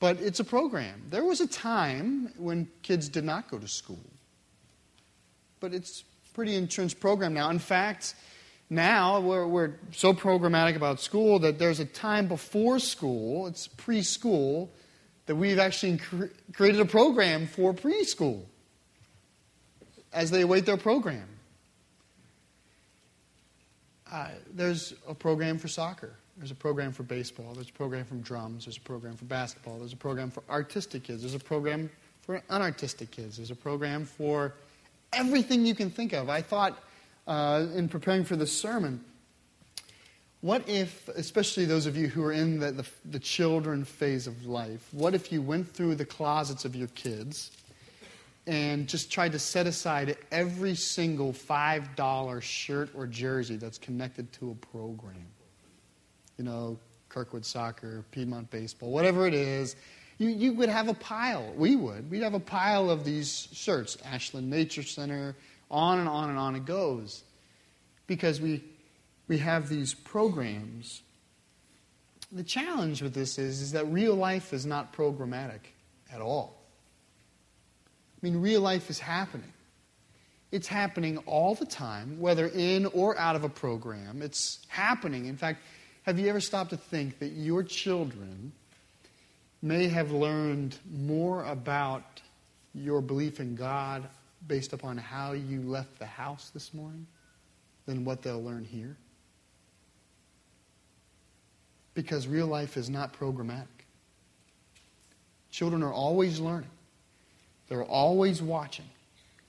but it's a program. There was a time when kids did not go to school, but it's pretty entrenched program now. In fact, now we're, we're so programmatic about school that there's a time before school, it's preschool, that we've actually cre- created a program for preschool as they await their program. Uh, there's a program for soccer. There's a program for baseball. There's a program for drums. There's a program for basketball. There's a program for artistic kids. There's a program for unartistic kids. There's a program for everything you can think of. I thought uh, in preparing for this sermon, what if, especially those of you who are in the, the, the children phase of life, what if you went through the closets of your kids and just tried to set aside every single $5 shirt or jersey that's connected to a program? You know, Kirkwood Soccer, Piedmont Baseball, whatever it is, you, you would have a pile. We would. We'd have a pile of these shirts. Ashland Nature Center, on and on and on it goes. Because we, we have these programs. The challenge with this is, is that real life is not programmatic at all. I mean, real life is happening. It's happening all the time, whether in or out of a program. It's happening. In fact, have you ever stopped to think that your children may have learned more about your belief in God based upon how you left the house this morning than what they'll learn here? Because real life is not programmatic. Children are always learning, they're always watching,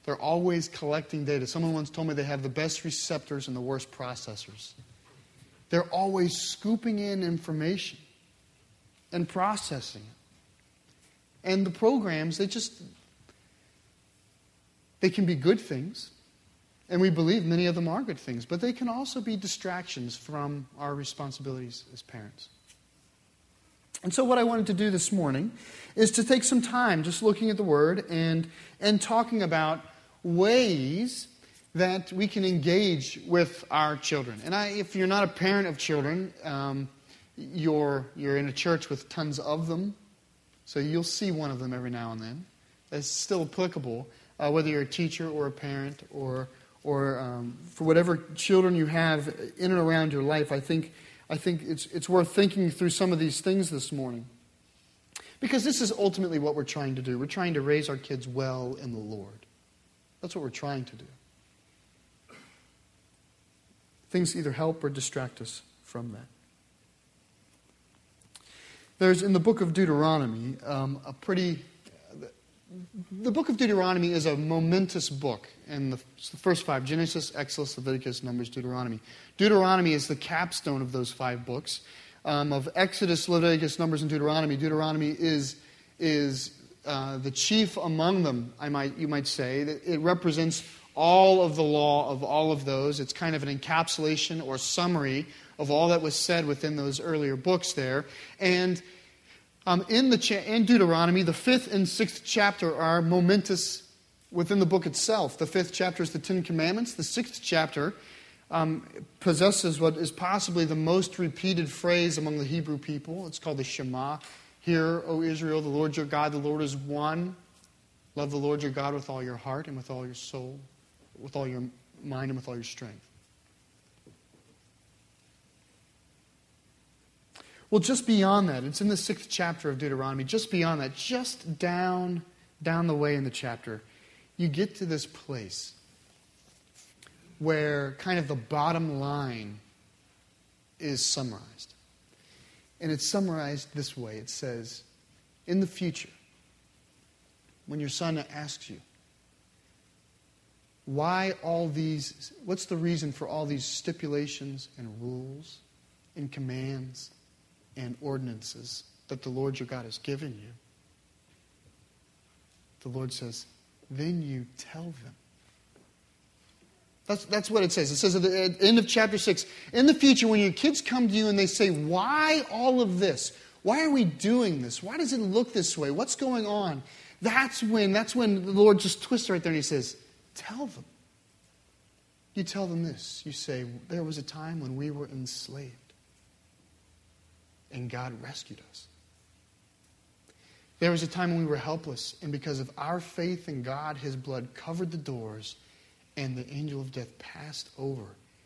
they're always collecting data. Someone once told me they have the best receptors and the worst processors. They're always scooping in information and processing it. And the programs, they just they can be good things, and we believe many of them are good things, but they can also be distractions from our responsibilities as parents. And so, what I wanted to do this morning is to take some time just looking at the Word and, and talking about ways that we can engage with our children. And I, if you're not a parent of children, um, you're, you're in a church with tons of them, so you'll see one of them every now and then. That's still applicable uh, whether you're a teacher or a parent or, or um, for whatever children you have in and around your life, I think, I think it's, it's worth thinking through some of these things this morning. Because this is ultimately what we're trying to do. We're trying to raise our kids well in the Lord. That's what we're trying to do. Things either help or distract us from that. There's in the book of Deuteronomy um, a pretty the book of Deuteronomy is a momentous book. And the, the, first five Genesis, Exodus, Leviticus, Numbers, Deuteronomy. Deuteronomy is the capstone of those five books. Um, of Exodus, Leviticus, Numbers, and Deuteronomy, Deuteronomy is, is uh, the chief among them, I might, you might say. It represents all of the law of all of those. It's kind of an encapsulation or summary of all that was said within those earlier books there. And um, in, the cha- in Deuteronomy, the fifth and sixth chapter are momentous within the book itself. The fifth chapter is the Ten Commandments. The sixth chapter um, possesses what is possibly the most repeated phrase among the Hebrew people. It's called the Shema. Hear, O Israel, the Lord your God, the Lord is one. Love the Lord your God with all your heart and with all your soul, with all your mind and with all your strength. Well, just beyond that, it's in the sixth chapter of Deuteronomy, just beyond that, just down, down the way in the chapter, you get to this place where kind of the bottom line is summarized. And it's summarized this way it says, In the future, when your son asks you, why all these, what's the reason for all these stipulations and rules and commands and ordinances that the Lord your God has given you, the Lord says, then you tell them. That's, that's what it says. It says at the end of chapter 6 In the future, when your kids come to you and they say, Why all of this? Why are we doing this? Why does it look this way? What's going on? That's when, that's when the Lord just twists right there and he says, Tell them. You tell them this. You say, There was a time when we were enslaved and God rescued us. There was a time when we were helpless, and because of our faith in God, His blood covered the doors, and the angel of death passed over.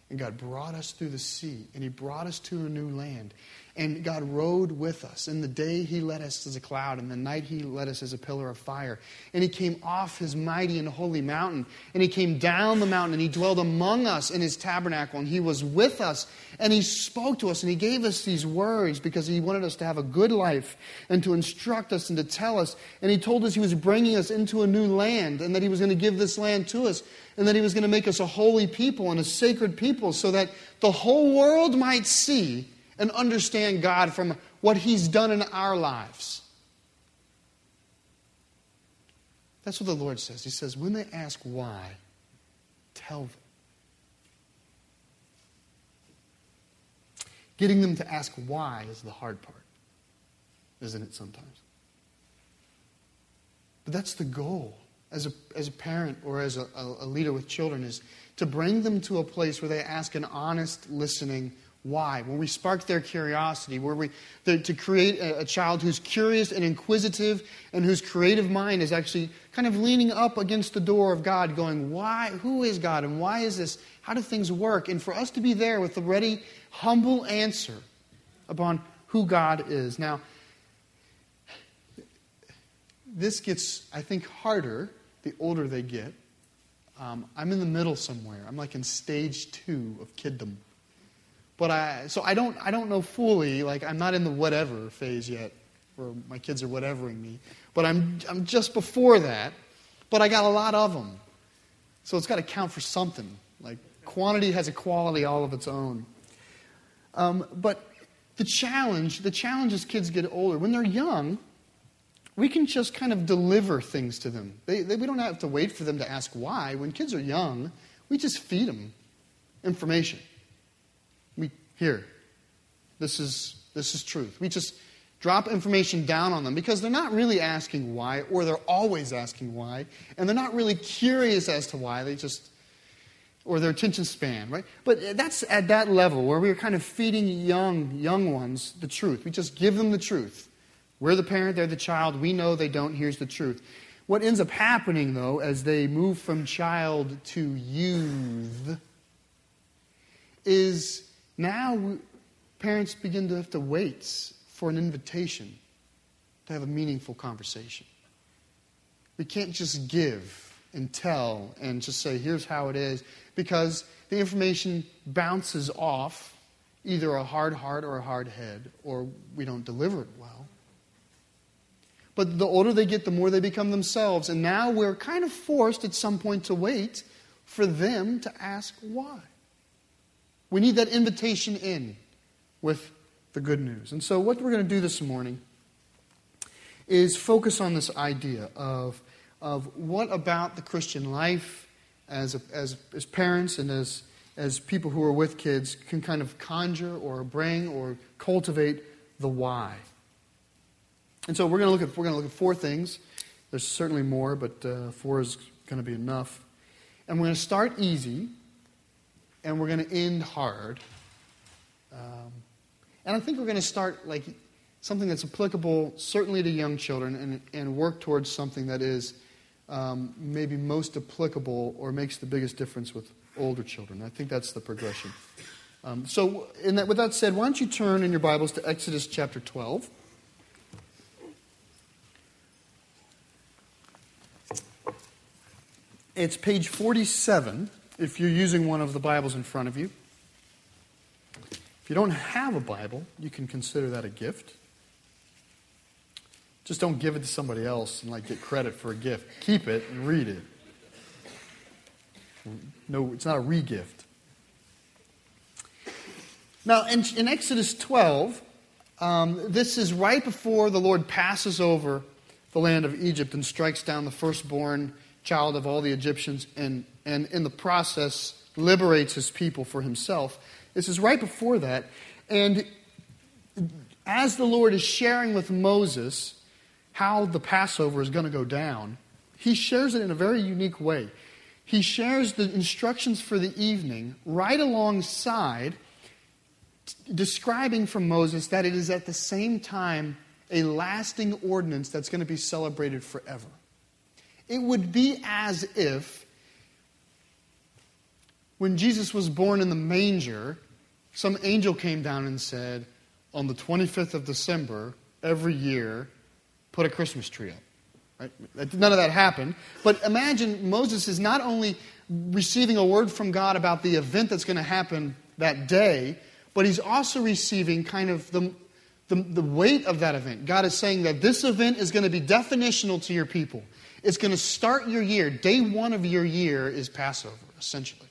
And God brought us through the sea, and He brought us to a new land. And God rode with us. In the day, He led us as a cloud. In the night, He led us as a pillar of fire. And He came off His mighty and holy mountain. And He came down the mountain. And He dwelled among us in His tabernacle. And He was with us. And He spoke to us. And He gave us these words because He wanted us to have a good life and to instruct us and to tell us. And He told us He was bringing us into a new land and that He was going to give this land to us. And that He was going to make us a holy people and a sacred people so that the whole world might see and understand God from what He's done in our lives. That's what the Lord says. He says, when they ask why, tell them. Getting them to ask why is the hard part, isn't it, sometimes? But that's the goal as a, as a parent or as a, a leader with children is to bring them to a place where they ask an honest, listening why, when we spark their curiosity, where we the, to create a, a, child who's curious and inquisitive and whose creative mind is actually kind of leaning up against the door of God, going, Why, who is God and why is this? How do things work? And for us to be there with the ready, humble answer upon who God is. Now, this gets, I think, harder the older they get. Um, I'm in the middle somewhere. I'm like in stage two of kiddom. But I, so I don't, I don't know fully, like, I'm not in the whatever phase yet, where my kids are whatevering me. But I'm, I'm just before that, but I got a lot of them. So it's got to count for something. Like, quantity has a quality all of its own. Um, but the challenge, the challenge as kids get older, when they're young, we can just kind of deliver things to them. They, they, we don't have to wait for them to ask why. When kids are young, we just feed them information. Here, this is, this is truth. We just drop information down on them because they're not really asking why, or they're always asking why, and they're not really curious as to why. They just, or their attention span, right? But that's at that level where we're kind of feeding young, young ones the truth. We just give them the truth. We're the parent, they're the child. We know they don't. Here's the truth. What ends up happening, though, as they move from child to youth, is now, parents begin to have to wait for an invitation to have a meaningful conversation. We can't just give and tell and just say, here's how it is, because the information bounces off either a hard heart or a hard head, or we don't deliver it well. But the older they get, the more they become themselves. And now we're kind of forced at some point to wait for them to ask why. We need that invitation in with the good news. And so, what we're going to do this morning is focus on this idea of, of what about the Christian life as, a, as, as parents and as, as people who are with kids can kind of conjure or bring or cultivate the why. And so we're going to look at we're going to look at four things. There's certainly more, but uh, four is going to be enough. And we're going to start easy and we're going to end hard. Um, and I think we're going to start like something that's applicable certainly to young children and, and work towards something that is um, maybe most applicable or makes the biggest difference with older children. I think that's the progression. Um, so, that, with that said, why don't you turn in your Bibles to Exodus chapter 12. It's page 47 if you're using one of the Bibles in front of you. If you don't have a Bible, you can consider that a gift. Just don't give it to somebody else and like get credit for a gift. Keep it and read it. No, it's not a re-gift. Now, in, in Exodus 12, um, this is right before the Lord passes over the land of Egypt and strikes down the firstborn child of all the Egyptians and and in the process liberates his people for himself. This is right before that. And as the Lord is sharing with Moses how the Passover is going to go down, he shares it in a very unique way. He shares the instructions for the evening right alongside describing from Moses that it is at the same time a lasting ordinance that's going to be celebrated forever. It would be as if when Jesus was born in the manger, some angel came down and said, on the 25th of December, every year, put a Christmas tree up. Right? None of that happened. But imagine Moses is not only receiving a word from God about the event that's going to happen that day, but he's also receiving kind of the, the, the, weight of that event. God is saying that this event is going to be definitional to your people. It's going to start your year. Day one of your year is Passover, essentially.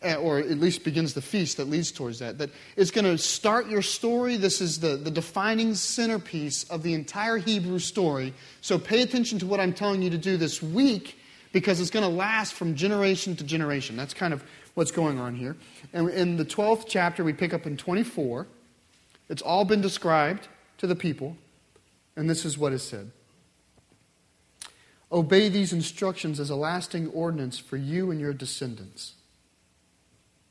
Uh, or at least begins the feast that leads towards that. That it's going to start your story. This is the, the defining centerpiece of the entire Hebrew story. So pay attention to what I'm telling you to do this week because it's going to last from generation to generation. That's kind of what's going on here. And in the 12th chapter, we pick up in 24. It's all been described to the people, and this is what is said. Obey these instructions as a lasting ordinance for you and your descendants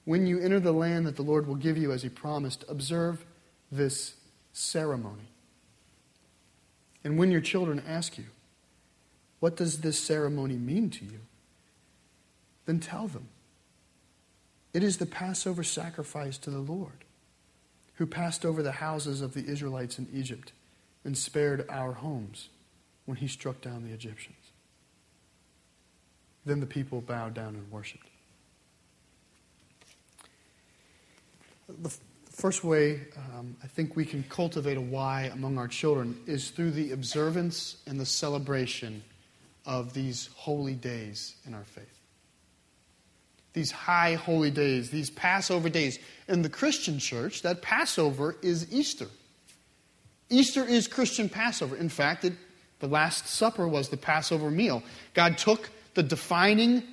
when you enter the land that the Lord will give you as he promised, observe this ceremony. And when your children ask you, What does this ceremony mean to you? then tell them. It is the Passover sacrifice to the Lord, who passed over the houses of the Israelites in Egypt and spared our homes when he struck down the Egyptians. Then the people bowed down and worshiped. The first way um, I think we can cultivate a why among our children is through the observance and the celebration of these holy days in our faith. These high holy days, these Passover days. In the Christian church, that Passover is Easter. Easter is Christian Passover. In fact, it, the Last Supper was the Passover meal. God took the defining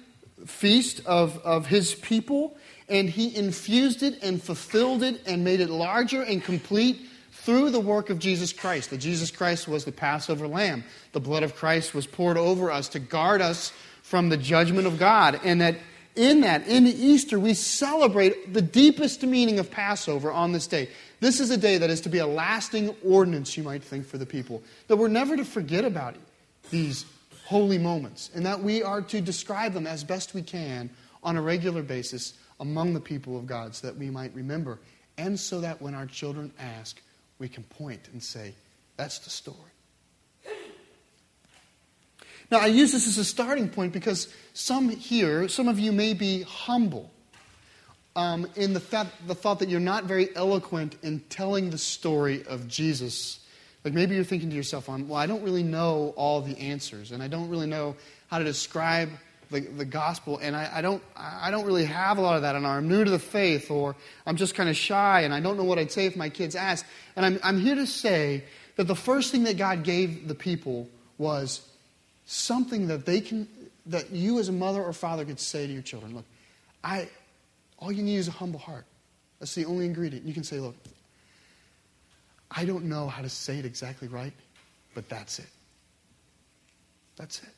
feast of, of his people and he infused it and fulfilled it and made it larger and complete through the work of Jesus Christ. That Jesus Christ was the Passover lamb. The blood of Christ was poured over us to guard us from the judgment of God. And that in that, in Easter, we celebrate the deepest meaning of Passover on this day. This is a day that is to be a lasting ordinance, you might think, for the people. That we're never to forget about these holy moments, and that we are to describe them as best we can on a regular basis among the people of God so that we might remember, and so that when our children ask, we can point and say, That's the story. Now, I use this as a starting point because some here, some of you may be humble um, in the, fact, the thought that you're not very eloquent in telling the story of Jesus. Like maybe you're thinking to yourself, well, I don't really know all the answers, and I don't really know how to describe the, the gospel, and I, I, don't, I don't really have a lot of that, and I'm new to the faith, or I'm just kind of shy, and I don't know what I'd say if my kids asked. And I'm, I'm here to say that the first thing that God gave the people was something that they can, that you as a mother or father could say to your children. Look, I, all you need is a humble heart. That's the only ingredient. You can say, look, I don't know how to say it exactly right, but that's it. That's it.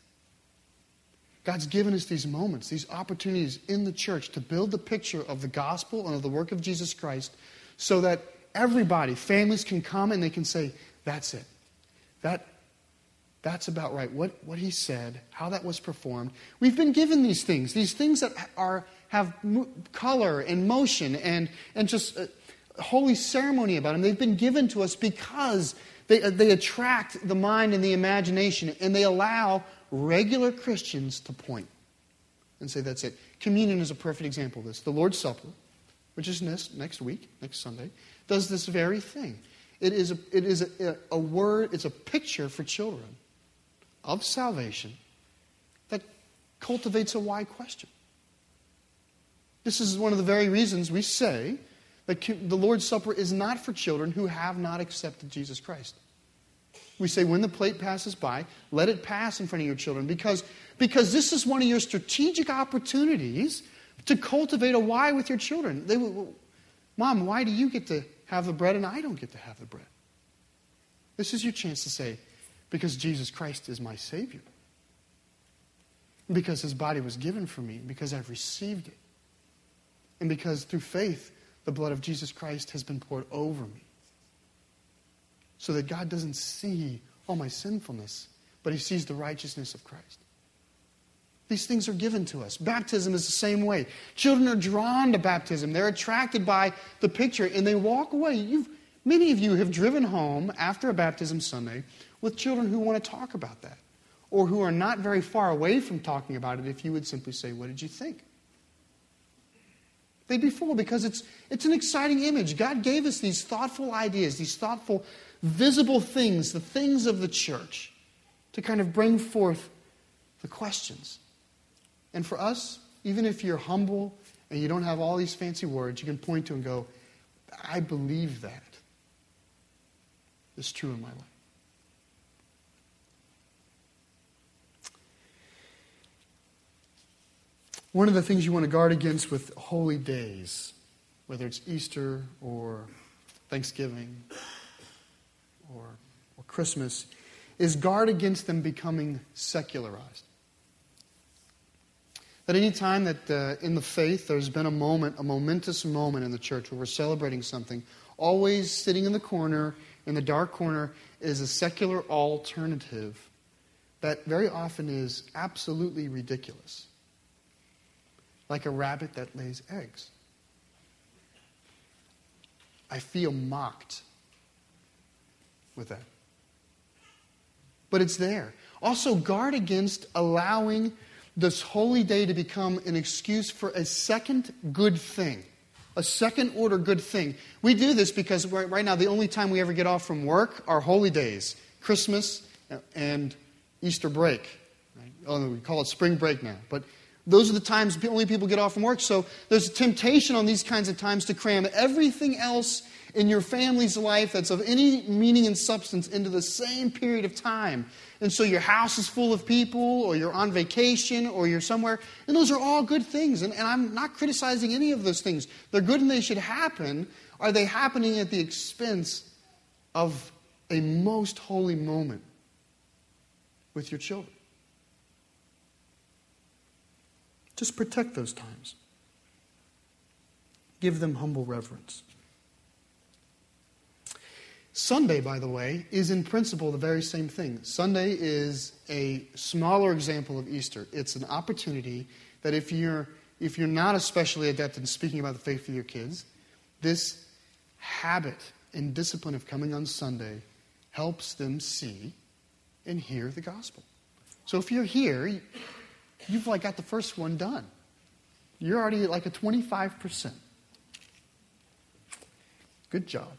God's given us these moments, these opportunities in the church to build the picture of the gospel and of the work of Jesus Christ so that everybody, families can come and they can say, that's it. That, that's about right. What, what he said, how that was performed. We've been given these things, these things that are, have color and motion and, and just uh, holy ceremony about them. They've been given to us because they, uh, they attract the mind and the imagination and they allow regular Christians to point and say, that's it. Communion is a perfect example of this. The Lord's Supper, which is next, next week, next Sunday, does this very thing. It is, a, it is a, a word, it's a picture for children of salvation that cultivates a why question. This is one of the very reasons we say that the Lord's Supper is not for children who have not accepted Jesus Christ. We say, when the plate passes by, let it pass in front of your children because, because this is one of your strategic opportunities to cultivate a why with your children. They will, Mom, why do you get to have the bread and I don't get to have the bread? This is your chance to say, because Jesus Christ is my Savior. Because his body was given for me, because I've received it. And because through faith, the blood of Jesus Christ has been poured over me. So that God doesn't see all my sinfulness, but he sees the righteousness of Christ. These things are given to us. Baptism is the same way. Children are drawn to baptism. They're attracted by the picture and they walk away. You've, many of you have driven home after a baptism Sunday with children who want to talk about that or who are not very far away from talking about it if you would simply say, What did you think? They'd be full because it's, it's an exciting image. God gave us these thoughtful ideas, these thoughtful, visible things, the things of the church, to kind of bring forth the questions. And for us, even if you're humble and you don't have all these fancy words, you can point to and go, I believe that is true in my life. One of the things you want to guard against with holy days, whether it's Easter or Thanksgiving Christmas, is guard against them becoming secularized. That any time that uh, in the faith there's been a moment, a momentous moment in the church where we're celebrating something, always sitting in the corner, in the dark corner, is a secular alternative that very often is absolutely ridiculous. Like a rabbit that lays eggs. I feel mocked with that. But it's there. Also, guard against allowing this holy day to become an excuse for a second good thing, a second order good thing. We do this because right now the only time we ever get off from work are holy days Christmas and Easter break. Right? Oh, we call it spring break now. But those are the times only people get off from work. So there's a temptation on these kinds of times to cram everything else in your family's life that's of any meaning and substance into the same period of time. And so your house is full of people, or you're on vacation, or you're somewhere. And those are all good things. And, and I'm not criticizing any of those things. They're good and they should happen. Are they happening at the expense of a most holy moment with your children? Just protect those times. Give them humble reverence. Sunday, by the way, is in principle the very same thing. Sunday is a smaller example of Easter. It's an opportunity that if you're, if you're not especially adept in speaking about the faith with your kids, this habit and discipline of coming on Sunday helps them see and hear the gospel. So if you're here, you've like got the first one done. You're already like a 25%. Good job.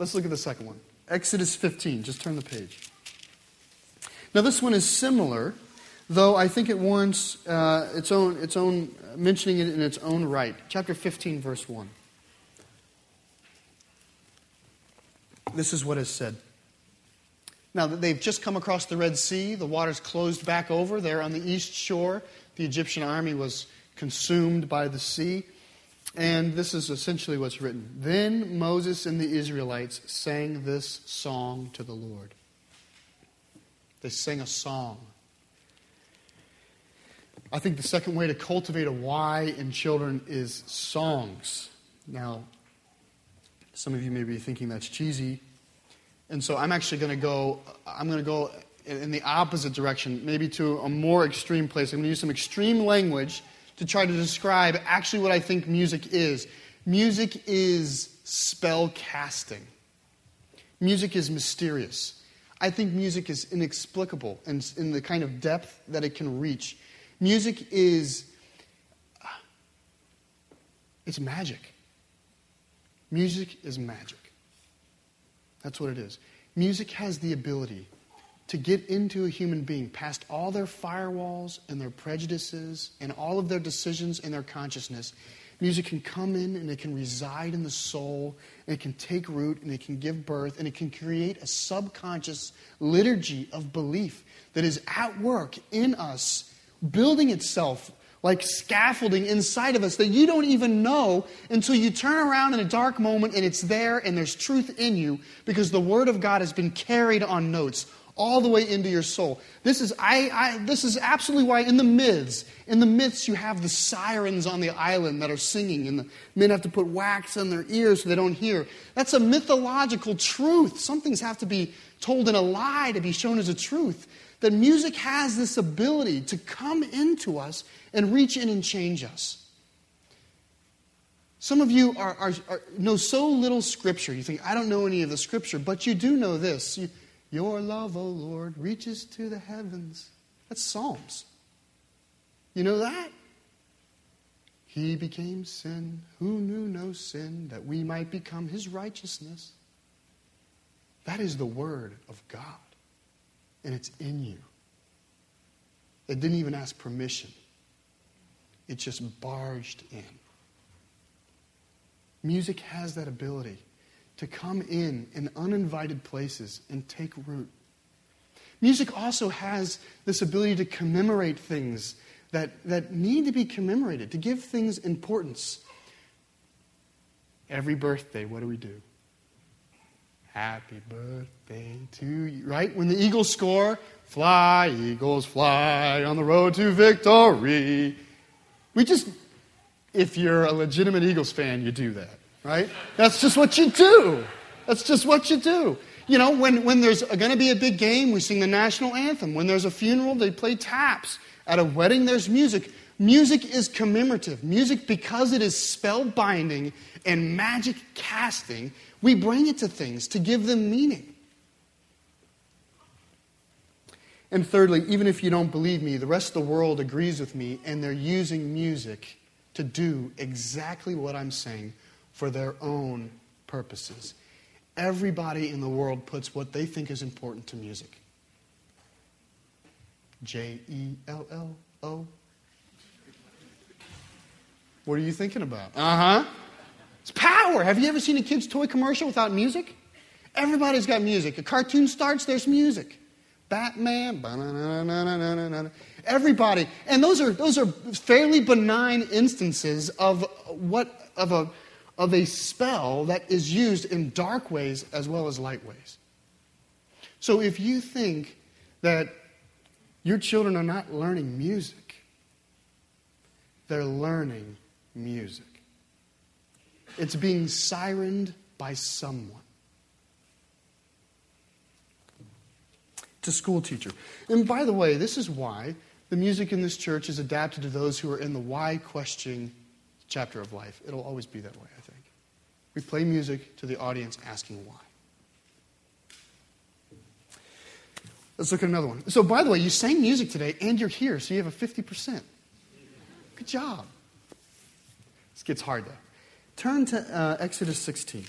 Let's look at the second one. Exodus 15. Just turn the page. Now, this one is similar, though I think it warrants uh, its, own, its own mentioning it in its own right. Chapter 15, verse 1. This is what is said. Now, they've just come across the Red Sea. The water's closed back over. there on the east shore. The Egyptian army was consumed by the sea. And this is essentially what's written. Then Moses and the Israelites sang this song to the Lord. They sang a song. I think the second way to cultivate a why in children is songs. Now, some of you may be thinking that's cheesy. And so I'm actually going to go, I'm going to go in the opposite direction, maybe to a more extreme place. I'm going to use some extreme language to try to describe actually what I think music is. Music is spell casting, music is mysterious. I think music is inexplicable in, in the kind of depth that it can reach. Music is uh, it's magic. Music is magic. That's what it is. Music has the ability to get into a human being past all their firewalls and their prejudices and all of their decisions and their consciousness. Music can come in and it can reside in the soul and it can take root and it can give birth and it can create a subconscious liturgy of belief that is at work in us, building itself like scaffolding inside of us that you don't even know until you turn around in a dark moment and it's there and there's truth in you because the Word of God has been carried on notes all the way into your soul. This is, I, I, this is absolutely why in the myths, in the myths, you have the sirens on the island that are singing, and the men have to put wax on their ears so they don't hear. That's a mythological truth. Some things have to be told in a lie to be shown as a truth. That music has this ability to come into us and reach in and change us. Some of you are, are, are, know so little scripture. You think, I don't know any of the scripture, but you do know this. You, Your love, O Lord, reaches to the heavens. That's Psalms. You know that? He became sin who knew no sin, that we might become his righteousness. That is the word of God, and it's in you. It didn't even ask permission, it just barged in. Music has that ability to come in in uninvited places and take root. Music also has this ability to commemorate things that, that need to be commemorated, to give things importance. Every birthday, what do we do? Happy birthday to you, right? When the Eagles score, fly, Eagles, fly on the road to victory. We just if you're a legitimate Eagles fan, you do that, right? That's just what you do. That's just what you do. You know, when, when there's going to be a big game, we sing the national anthem. When there's a funeral, they play taps. At a wedding, there's music. Music is commemorative. Music, because it is spellbinding and magic casting, we bring it to things to give them meaning. And thirdly, even if you don't believe me, the rest of the world agrees with me, and they're using music to do exactly what I'm saying for their own purposes. Everybody in the world puts what they think is important to music. J E L L O. What are you thinking about? Uh huh. It's power. Have you ever seen a kid's toy commercial without music? Everybody's got music. A cartoon starts, there's music. Batman, everybody. And those are, those are fairly benign instances of what, of a, of a spell that is used in dark ways as well as light ways. So if you think that your children are not learning music, they're learning music. It's being sirened by someone. to school teacher. And by the way, this is why the music in this church is adapted to those who are in the why question chapter of life. It'll always be that way, I think. We play music to the audience asking why. Let's look at another one. So, by the way, you sang music today and you're here, so you have a 50%. Good job. This gets hard, though. Turn to uh, Exodus 16,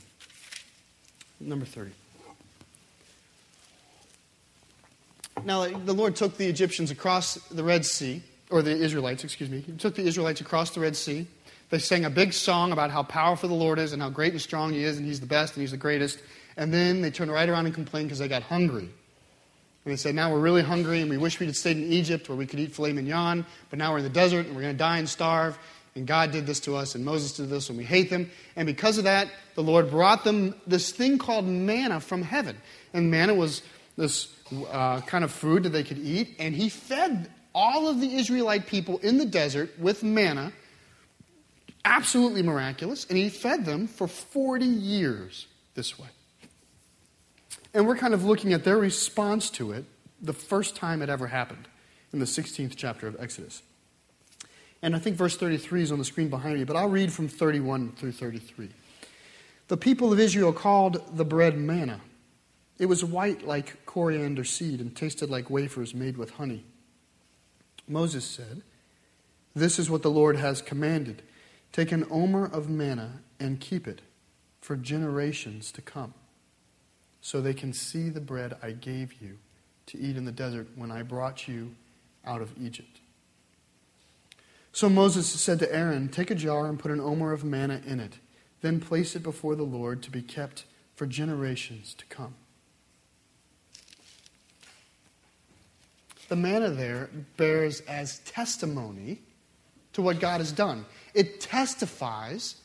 number 30. Now, the Lord took the Egyptians across the Red Sea, or the Israelites, excuse me. He took the Israelites across the Red Sea. They sang a big song about how powerful the Lord is and how great and strong He is, and He's the best and He's the greatest. And then they turned right around and complained because they got hungry. And they said, Now we're really hungry and we wish we'd had stayed in Egypt where we could eat filet mignon, but now we're in the desert and we're going to die and starve. And God did this to us, and Moses did this, and we hate them. And because of that, the Lord brought them this thing called manna from heaven. And manna was this uh, kind of food that they could eat, and he fed all of the Israelite people in the desert with manna, absolutely miraculous, and he fed them for 40 years this way. And we're kind of looking at their response to it the first time it ever happened in the 16th chapter of Exodus. And I think verse 33 is on the screen behind me, but I'll read from 31 through 33. The people of Israel called the bread manna it was white like coriander seed and tasted like wafers made with honey. Moses said, This is what the Lord has commanded take an omer of manna and keep it for generations to come, so they can see the bread I gave you to eat in the desert when I brought you out of Egypt. So Moses said to Aaron, Take a jar and put an omer of manna in it, then place it before the Lord to be kept for generations to come. the manna there bears as testimony to what God has done. It testifies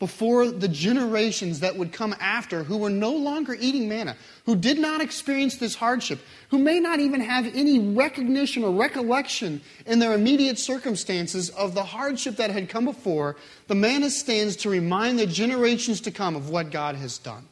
before the generations that would come after who were no longer eating manna, who did not experience this hardship, who may not even have any recognition or recollection in their immediate circumstances of the hardship that had come before, the manna stands to remind the generations to come of what God has done.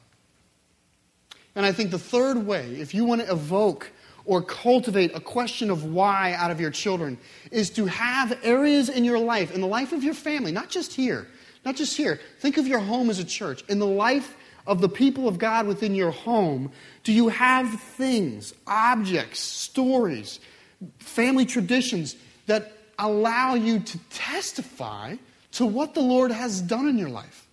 And I think the third way, if you want to evoke or cultivate a question of why out of your children, is to have areas in your life, in the life of your family, not just here not just here. Think of your home as a church. In the life of the people of God within your home, do you have things, objects, stories, family traditions that allow you to testify to what the Lord has done in your life?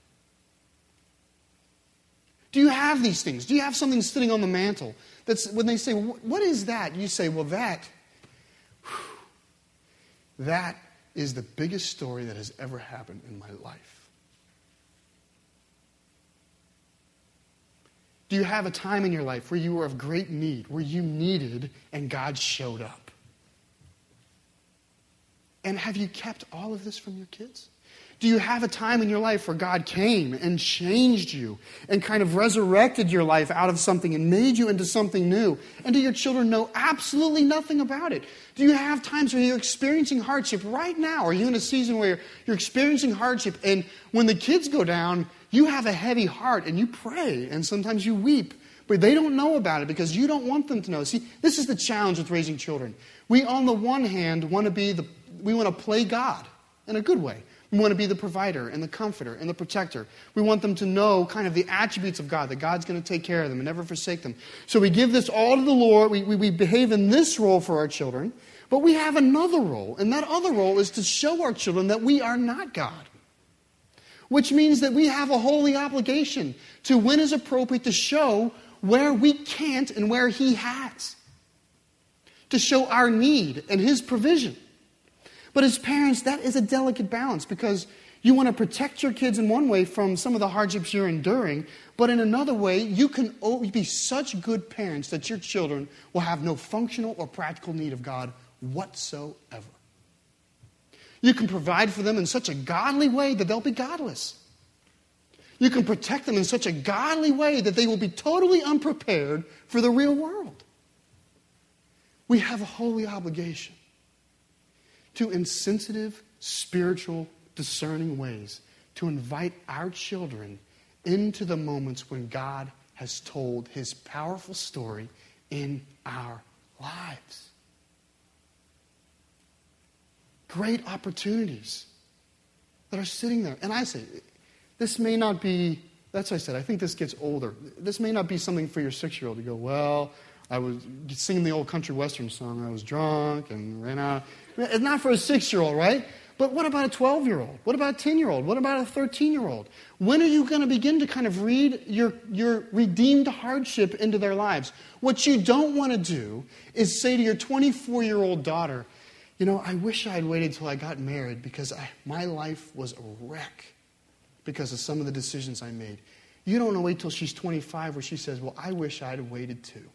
Do you have these things? Do you have something sitting on the mantle that's when they say, What is that? You say, Well, that, whew, that is the biggest story that has ever happened in my life. Do you have a time in your life where you were of great need, where you needed and God showed up? And have you kept all of this from your kids? Do you have a time in your life where God came and changed you and kind of resurrected your life out of something and made you into something new? And do your children know absolutely nothing about it? Do you have times where you're experiencing hardship right now? Are you in a season where you're experiencing hardship and when the kids go down, you have a heavy heart and you pray and sometimes you weep, but they don't know about it because you don't want them to know. See, this is the challenge with raising children. We, on the one hand, want to be the, we want to play God in a good way. We want to be the provider and the comforter and the protector. We want them to know kind of the attributes of God, that God's going to take care of them and never forsake them. So we give this all to the Lord. We, we, we behave in this role for our children. But we have another role, and that other role is to show our children that we are not God. Which means that we have a holy obligation to, when is appropriate, to show where we can't and where He has. To show our need and His provision. But as parents, that is a delicate balance because you want to protect your kids in one way from some of the hardships you're enduring, but in another way, you can be such good parents that your children will have no functional or practical need of God whatsoever. You can provide for them in such a godly way that they'll be godless. You can protect them in such a godly way that they will be totally unprepared for the real world. We have a holy obligation to insensitive, spiritual, discerning ways to invite our children into the moments when God has told his powerful story in our lives. Great opportunities that are sitting there. And I say, this may not be, that's what I said, I think this gets older. This may not be something for your six year old to go, well, I was singing the old country western song. I was drunk and ran out. It's not for a six year old, right? But what about a 12 year old? What about a 10 year old? What about a 13 year old? When are you going to begin to kind of read your, your redeemed hardship into their lives? What you don't want to do is say to your 24 year old daughter, you know, I wish I had waited till I got married because I, my life was a wreck because of some of the decisions I made. You don't want to wait till she's 25 where she says, well, I wish I had waited too.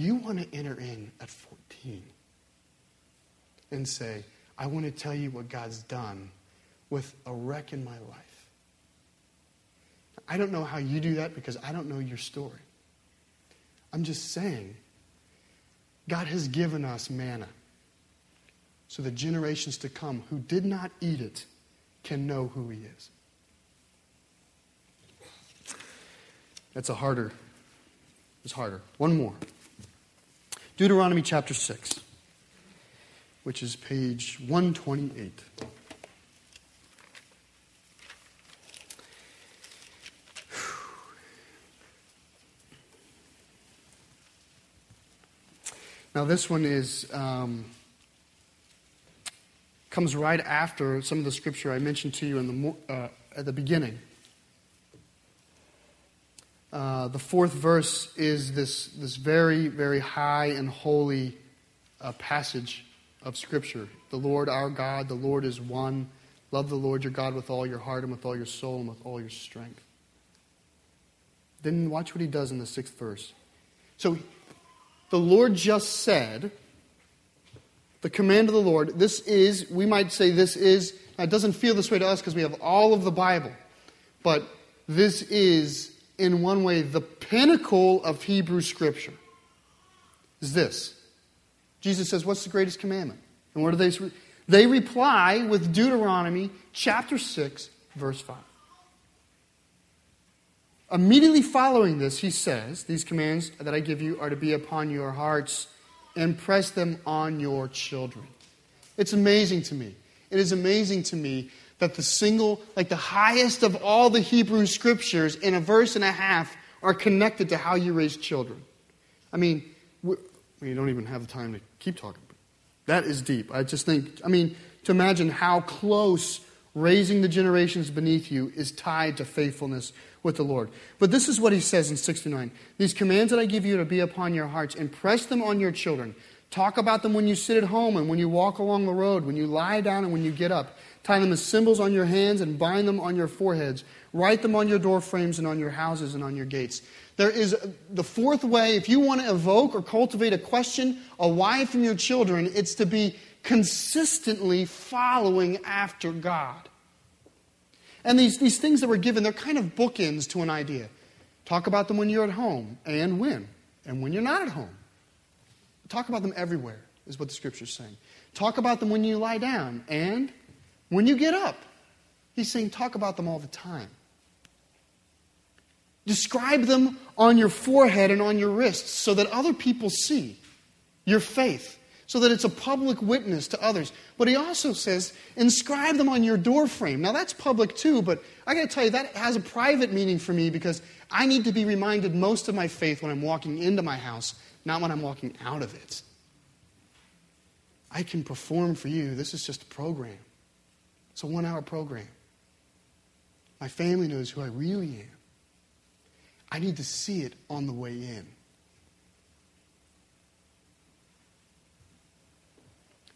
You want to enter in at 14 and say, I want to tell you what God's done with a wreck in my life. I don't know how you do that because I don't know your story. I'm just saying, God has given us manna so the generations to come who did not eat it can know who He is. That's a harder, it's harder. One more. Deuteronomy chapter 6, which is page 128. Now, this one is um, comes right after some of the scripture I mentioned to you in the, uh, at the beginning. Uh, the fourth verse is this, this very, very high and holy uh, passage of Scripture. The Lord our God, the Lord is one. Love the Lord your God with all your heart and with all your soul and with all your strength. Then watch what he does in the sixth verse. So the Lord just said, the command of the Lord, this is, we might say this is it doesn't feel this way to us because we have all of the Bible, but this is, in one way, the pinnacle of Hebrew Scripture. Is this. Jesus says, What's the greatest commandment? And what do they they reply with Deuteronomy chapter 6, verse 5. Immediately following this, he says, These commands that I give you are to be upon your hearts and press them on your children. It's amazing to me. It is amazing to me that the single, like the highest of all the Hebrew scriptures in a verse and a half are connected to how you raise children. I mean, we don't even have the time to keep talking. That is deep. I just think, I mean, to imagine how close raising the generations beneath you is tied to faithfulness with the Lord. But this is what he says in 69 These commands that I give you to be upon your hearts, impress them on your children. Talk about them when you sit at home and when you walk along the road, when you lie down and when you get up. Tie them as symbols on your hands and bind them on your foreheads. Write them on your door frames and on your houses and on your gates. There is the fourth way, if you want to evoke or cultivate a question, a why from your children, it's to be consistently following after God. And these, these things that we're given, they're kind of bookends to an idea. Talk about them when you're at home and when, and when you're not at home. Talk about them everywhere, is what the scripture's saying. Talk about them when you lie down and when you get up. He's saying talk about them all the time. Describe them on your forehead and on your wrists so that other people see your faith, so that it's a public witness to others. But he also says, inscribe them on your doorframe. Now that's public too, but I got to tell you, that has a private meaning for me because I need to be reminded most of my faith when I'm walking into my house, not when I'm walking out of it. I can perform for you. This is just a program. It's a one hour program. My family knows who I really am. I need to see it on the way in.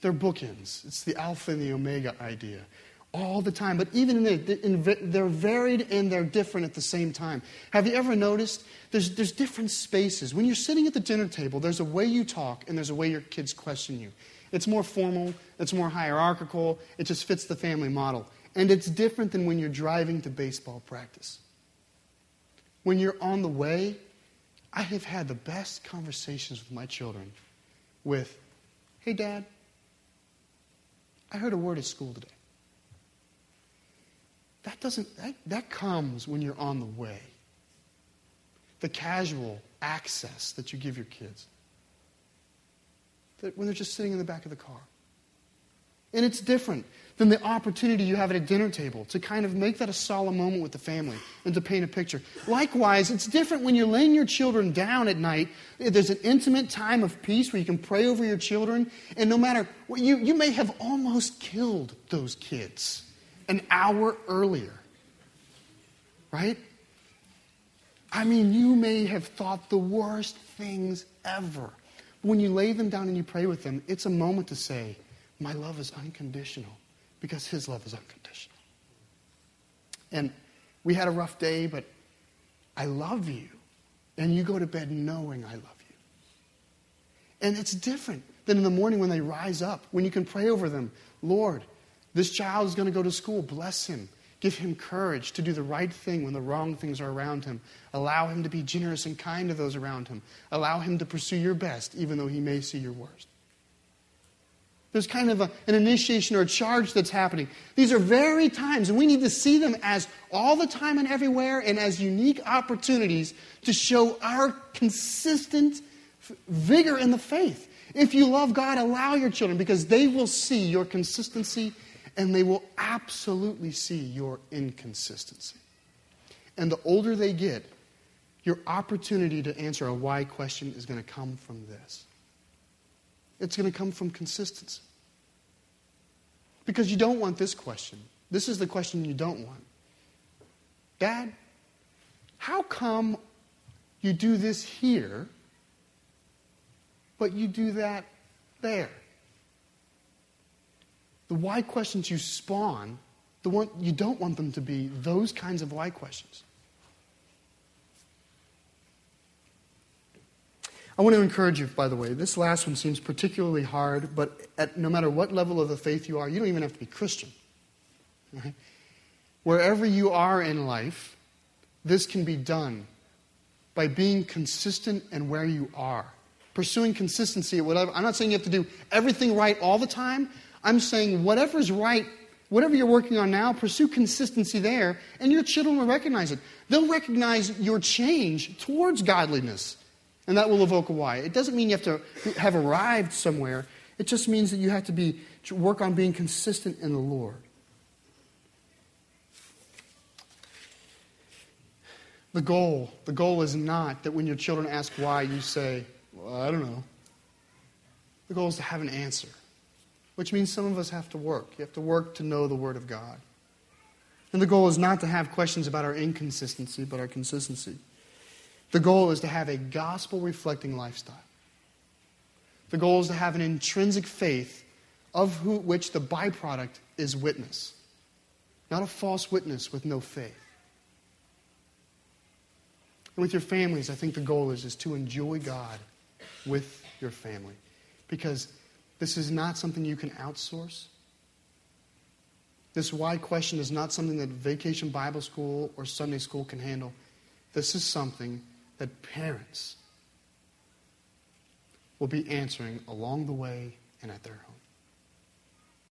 They're bookends. It's the alpha and the omega idea. All the time. But even in the, they're varied and they're different at the same time. Have you ever noticed there's, there's different spaces? When you're sitting at the dinner table, there's a way you talk and there's a way your kids question you. It's more formal, it's more hierarchical, it just fits the family model. And it's different than when you're driving to baseball practice when you're on the way, I have had the best conversations with my children with, hey, Dad, I heard a word at school today. That doesn't, that, that comes when you're on the way. The casual access that you give your kids. That when they're just sitting in the back of the car. And it's different than the opportunity you have at a dinner table to kind of make that a solemn moment with the family and to paint a picture. Likewise, it's different when you're laying your children down at night. There's an intimate time of peace where you can pray over your children, and no matter what, you, you may have almost killed those kids an hour earlier. Right? I mean, you may have thought the worst things ever. When you lay them down and you pray with them, it's a moment to say, my love is unconditional because His love is unconditional. And we had a rough day, but I love you. And you go to bed knowing I love you. And it's different than in the morning when they rise up, when you can pray over them Lord, this child is going to go to school. Bless him. Give him courage to do the right thing when the wrong things are around him. Allow him to be generous and kind to those around him. Allow him to pursue your best, even though he may see your worst. There's kind of a, an initiation or a charge that's happening. These are very times, and we need to see them as all the time and everywhere and as unique opportunities to show our consistent vigor in the faith. If you love God, allow your children because they will see your consistency and they will absolutely see your inconsistency. And the older they get, your opportunity to answer a why question is going to come from this. It's going to come from consistency. Because you don't want this question. This is the question you don't want. Dad, how come you do this here, but you do that there? The why questions you spawn, the one you don't want them to be those kinds of why questions. I want to encourage you, by the way, this last one seems particularly hard, but at, no matter what level of the faith you are, you don't even have to be Christian. Right? Wherever you are in life, this can be done by being consistent and where you are. Pursuing consistency at whatever. I'm not saying you have to do everything right all the time. I'm saying whatever's right, whatever you're working on now, pursue consistency there, and your children will recognize it. They'll recognize your change towards godliness, and that will evoke a why. It doesn't mean you have to have arrived somewhere. It just means that you have to be work on being consistent in the Lord. The goal, the goal is not that when your children ask why, you say, well, I don't know. The goal is to have an answer, which means some of us have to work. You have to work to know the Word of God. And the goal is not to have questions about our inconsistency, but our consistency. The goal is to have a gospel reflecting lifestyle. The goal is to have an intrinsic faith of who, which the byproduct is witness, not a false witness with no faith. And with your families, I think the goal is, is to enjoy God with your family. Because this is not something you can outsource. This why question is not something that vacation Bible school or Sunday school can handle. This is something that parents will be answering along the way and at their home.